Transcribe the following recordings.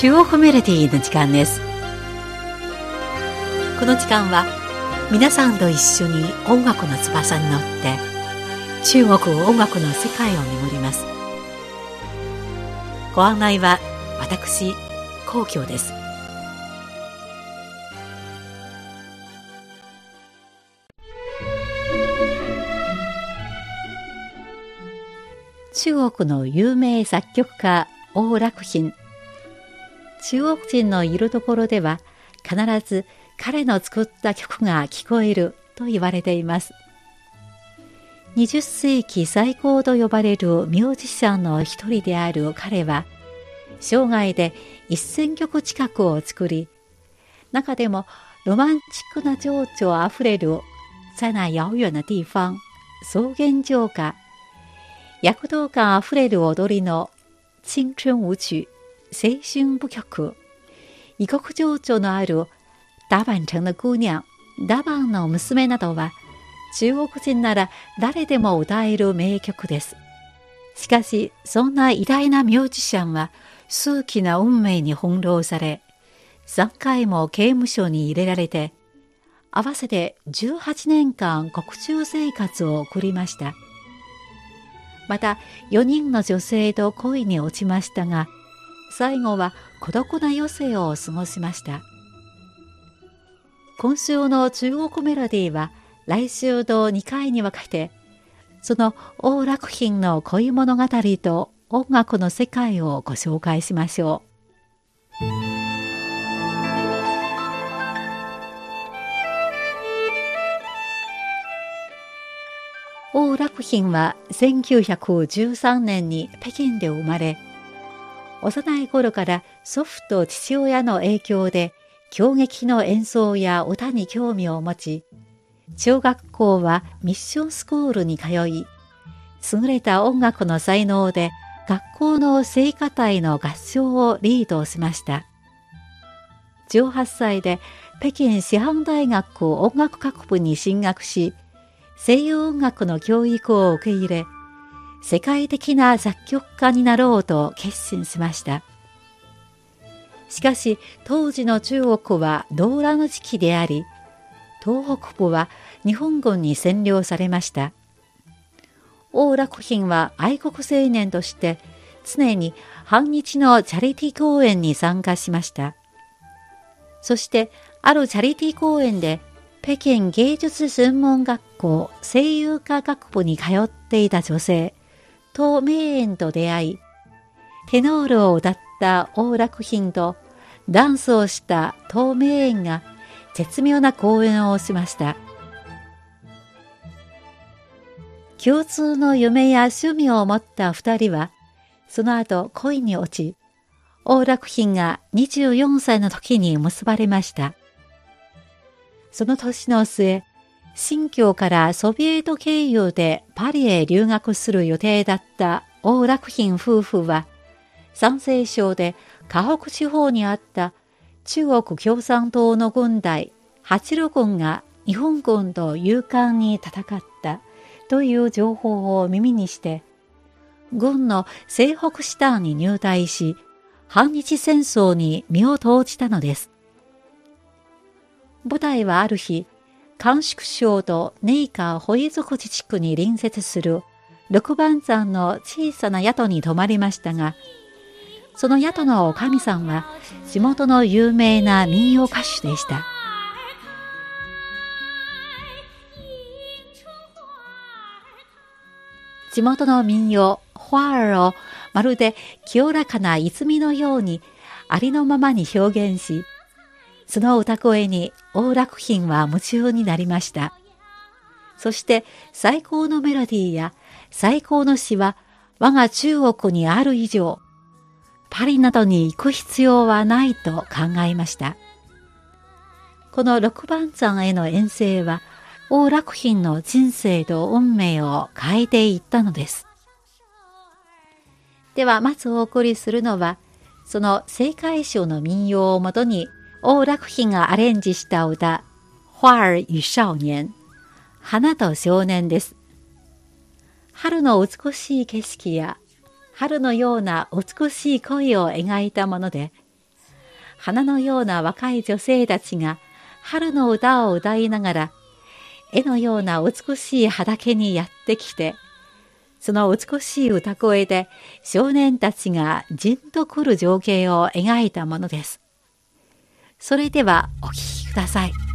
中国メロディーの時間です。この時間は皆さんと一緒に音楽の翼に乗って中国音楽の世界を巡ります。ご案内は私皇居です。中国の有名作曲家王楽賓中国人のいるところでは必ず彼の作った曲が聞こえると言われています。20世紀最高と呼ばれるミュージシャンの一人である彼は、生涯で1000曲近くを作り、中でもロマンチックな情緒あふれる在那遥遠な地方、草原城歌、躍動感あふれる踊りの青春舞曲、青春舞曲、異国情緒のあるダバン城の姑娘、ダバンの娘などは、中国人なら誰でも歌える名曲です。しかし、そんな偉大なミュージシャンは、数奇な運命に翻弄され、3回も刑務所に入れられて、合わせて18年間国中生活を送りました。また、4人の女性と恋に落ちましたが、最後は孤独な余生を過ごしました。今週の中国メロディーは来週と2回に分けて、その王楽品の恋物語と音楽の世界をご紹介しましょう。王楽品は1913年に北京で生まれ、幼い頃から祖父と父親の影響で狂劇の演奏や歌に興味を持ち、小学校はミッションスクールに通い、優れた音楽の才能で学校の聖歌隊の合唱をリードしました。18歳で北京師範大学音楽学部に進学し、声優音楽の教育を受け入れ、世界的な作曲家になろうと決心しました。しかし当時の中国は動乱の時期であり、東北部は日本軍に占領されました。王楽賓は愛国青年として常に反日のチャリティー公演に参加しました。そしてあるチャリティー公演で北京芸術専門学校声優科学部に通っていた女性、東明園と出会い、テノールを歌った王楽賓とダンスをした透明園が絶妙な公演をしました。共通の夢や趣味を持った二人は、その後恋に落ち、王楽賓が24歳の時に結ばれました。その年の末、新疆からソビエト経由でパリへ留学する予定だった王楽賓夫婦は、山西省で河北地方にあった中国共産党の軍隊八路軍が日本軍と勇敢に戦ったという情報を耳にして、軍の西北師団に入隊し、反日戦争に身を投じたのです。部隊はある日、甘粛省とネイカーホイ族自治区に隣接する六番山の小さな宿に泊まりましたが、その宿のおみさんは地元の有名な民謡歌手でした。地元の民謡、花ーをまるで清らかな泉のようにありのままに表現し、その歌声に王楽賓は夢中になりました。そして最高のメロディーや最高の詩は我が中国にある以上、パリなどに行く必要はないと考えました。この六番山への遠征は、王楽賓の人生と運命を変えていったのです。では、まずお送りするのは、その青海省の民謡をもとに、王楽賓がアレンジした歌、花儿与少年、花と少年です。春の美しい景色や春のような美しい恋を描いたもので、花のような若い女性たちが春の歌を歌いながら絵のような美しい畑にやってきてその美しい歌声で少年たちがじんと来る情景を描いたものです。それではお聴きください。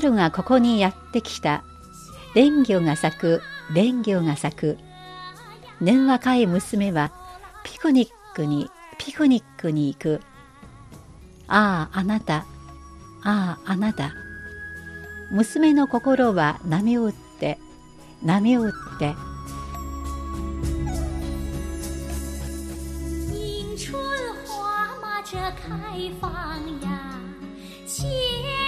春がここにやってきた。蓮魚が咲く、蓮魚が咲く。年若い娘はピクニックに、ピクニックに行く。ああ、あなた。ああ、あなた。娘の心は波打って、波打って。开放呀，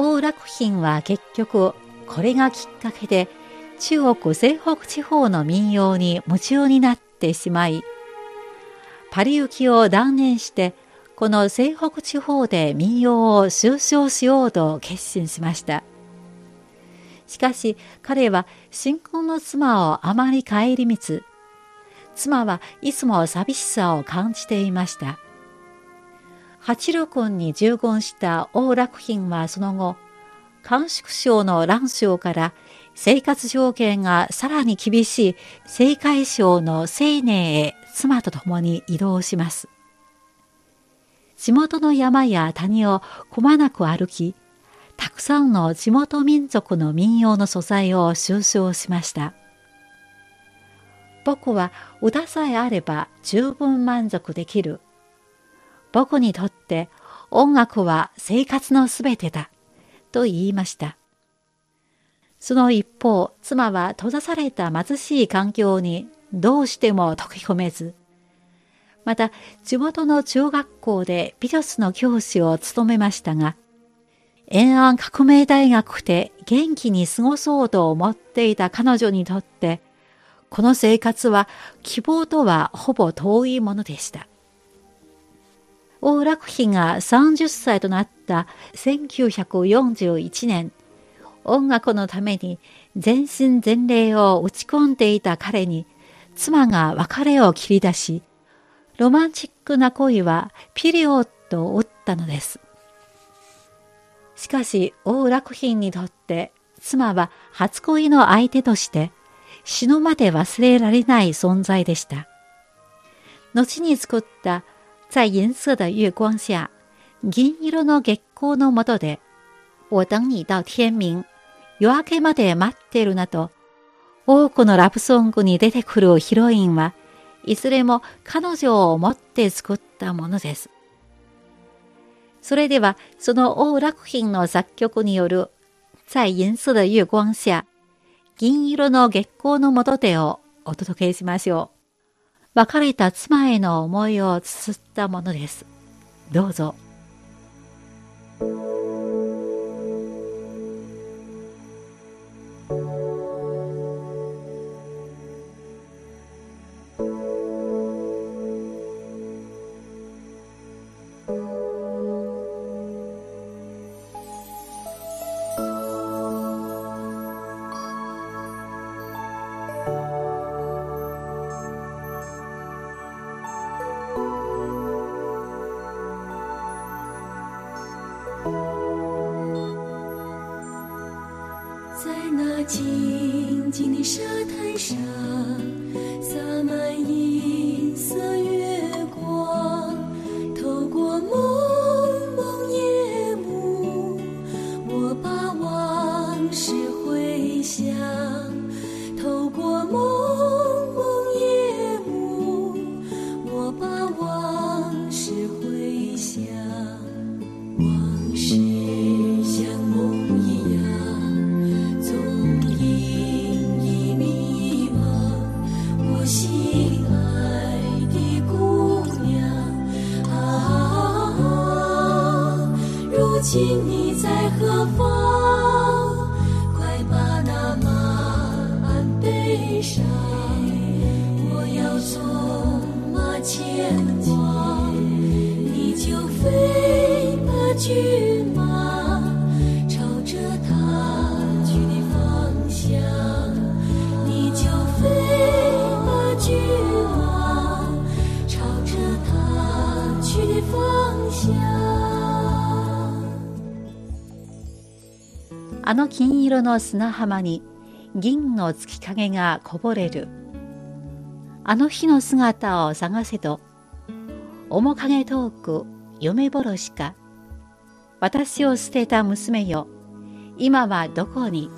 大楽品は結局これがきっかけで中国西北地方の民謡に夢中になってしまいパリ行きを断念してこの西北地方で民謡を収集しようと決心しましたしかし彼は新婚の妻をあまり顧みず、妻はいつも寂しさを感じていました。八六に従軍した王楽賓はその後、甘粛省の蘭省から生活条件がさらに厳しい青海省の青年へ妻と共に移動します。地元の山や谷をくまなく歩き、たくさんの地元民族の民謡の素材を収集しました。僕は歌さえあれば十分満足できる。僕にとって音楽は生活のすべてだ。と言いました。その一方、妻は閉ざされた貧しい環境にどうしても溶け込めず、また地元の中学校で美術の教師を務めましたが、延安革命大学で元気に過ごそうと思っていた彼女にとって、この生活は希望とはほぼ遠いものでした。王楽妃が30歳となった1941年、音楽のために全身全霊を打ち込んでいた彼に、妻が別れを切り出し、ロマンチックな恋はピリオッドを打ったのです。しかし、王楽賓にとって妻は初恋の相手として死ぬまで忘れられない存在でした。後に作った在银色的月光下、銀色の月光の下で、我等你到天明、夜明けまで待ってるなと、多くのラブソングに出てくるヒロインはいずれも彼女を思って作ったものです。それでは、その王楽賓の作曲による、在銀色的月光下、銀色の月光の下でをお届けしましょう。別れた妻への思いを綴ったものです。どうぞ。在那静静的沙滩上，洒满银色月光，亲你在何方？快把那马鞍背上，我要纵马前往，你就飞吧，骏。あの金色の砂浜に銀の月影がこぼれる。あの日の姿を探せと、面影遠く嫁殺しか。私を捨てた娘よ、今はどこに？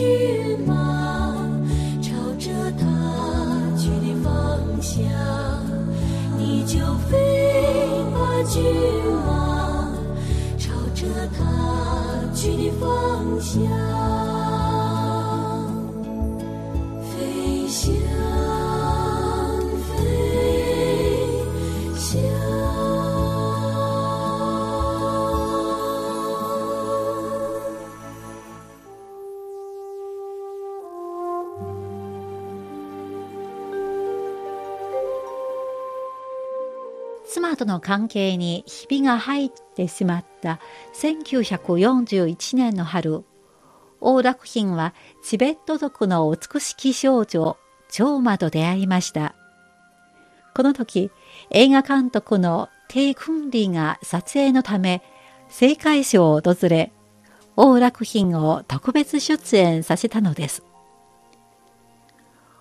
骏马朝着他去的方向你就飞吧骏马朝着他去的方向の関係にひびが入ってしまった1941年の春、王楽賓はチベット族の美しき少女、長馬と出会いました。この時、映画監督のテイ・クンリーが撮影のため、青海省を訪れ、王楽賓を特別出演させたのです。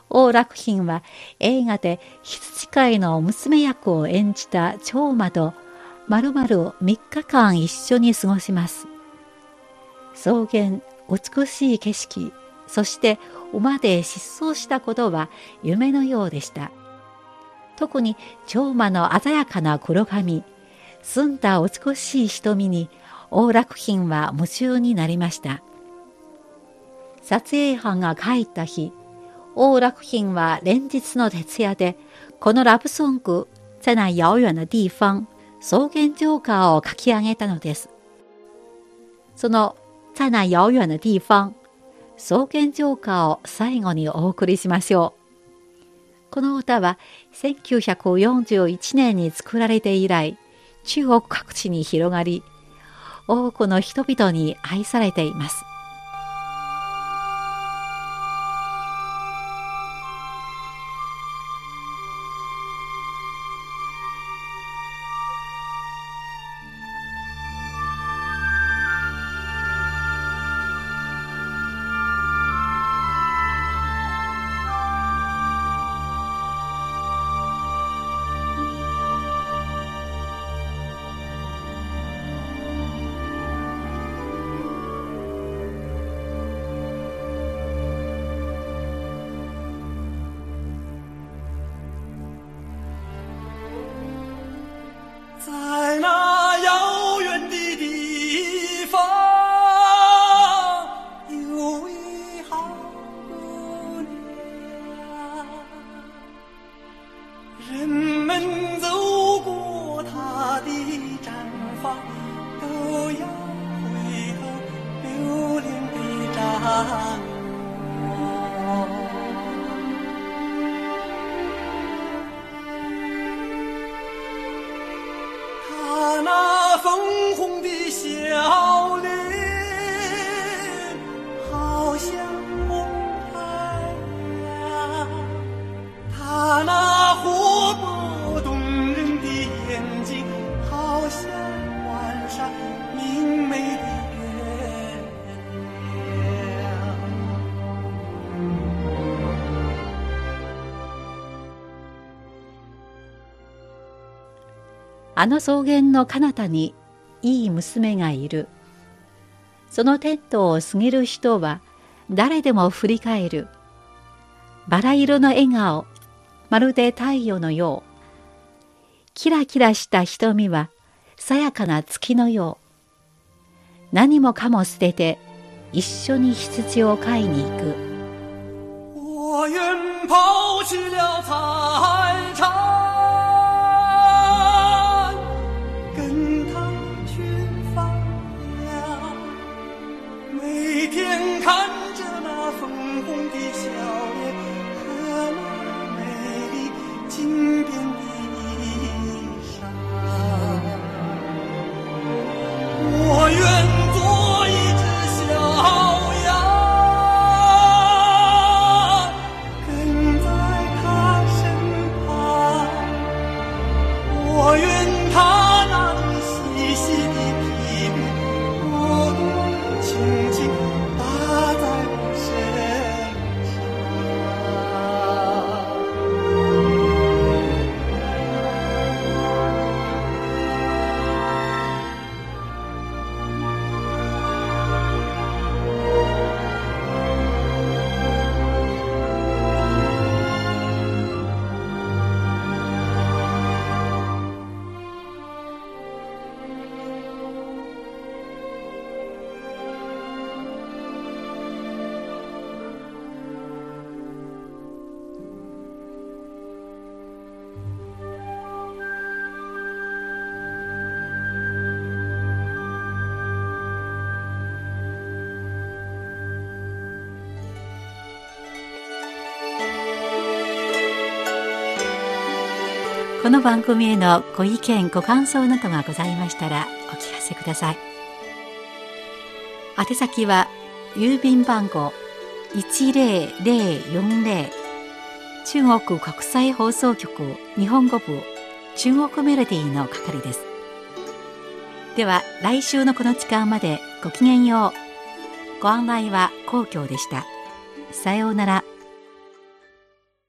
王楽賓は映画で羊飼いの娘役を演じた長馬とまるまる3日間一緒に過ごします。草原、美しい景色、そして馬で失踪したことは夢のようでした。特に長馬の鮮やかな黒髪、澄んだ美しい瞳に王楽賓は夢中になりました。撮影班が帰った日、王楽賓は連日の徹夜で、このラブソング、在那遥遠な地方、草原浄歌を書き上げたのです。その、在那遥遠な地方、草原浄歌を最後にお送りしましょう。この歌は1941年に作られて以来、中国各地に広がり、多くの人々に愛されています。あの草原の彼方にいい娘がいる。そのテントを過ぎる人は誰でも振り返る。バラ色の笑顔、まるで太陽のよう。キラキラした瞳はさやかな月のよう。何もかも捨てて一緒に羊を飼いに行く。我愿抛弃了财この番組へのご意見ご感想などがございましたらお聞かせください。宛先は郵便番号10040中国国際放送局日本語部中国メロディーの係です。では来週のこの時間までごきげんよう。ご案内は皇居でした。さようなら。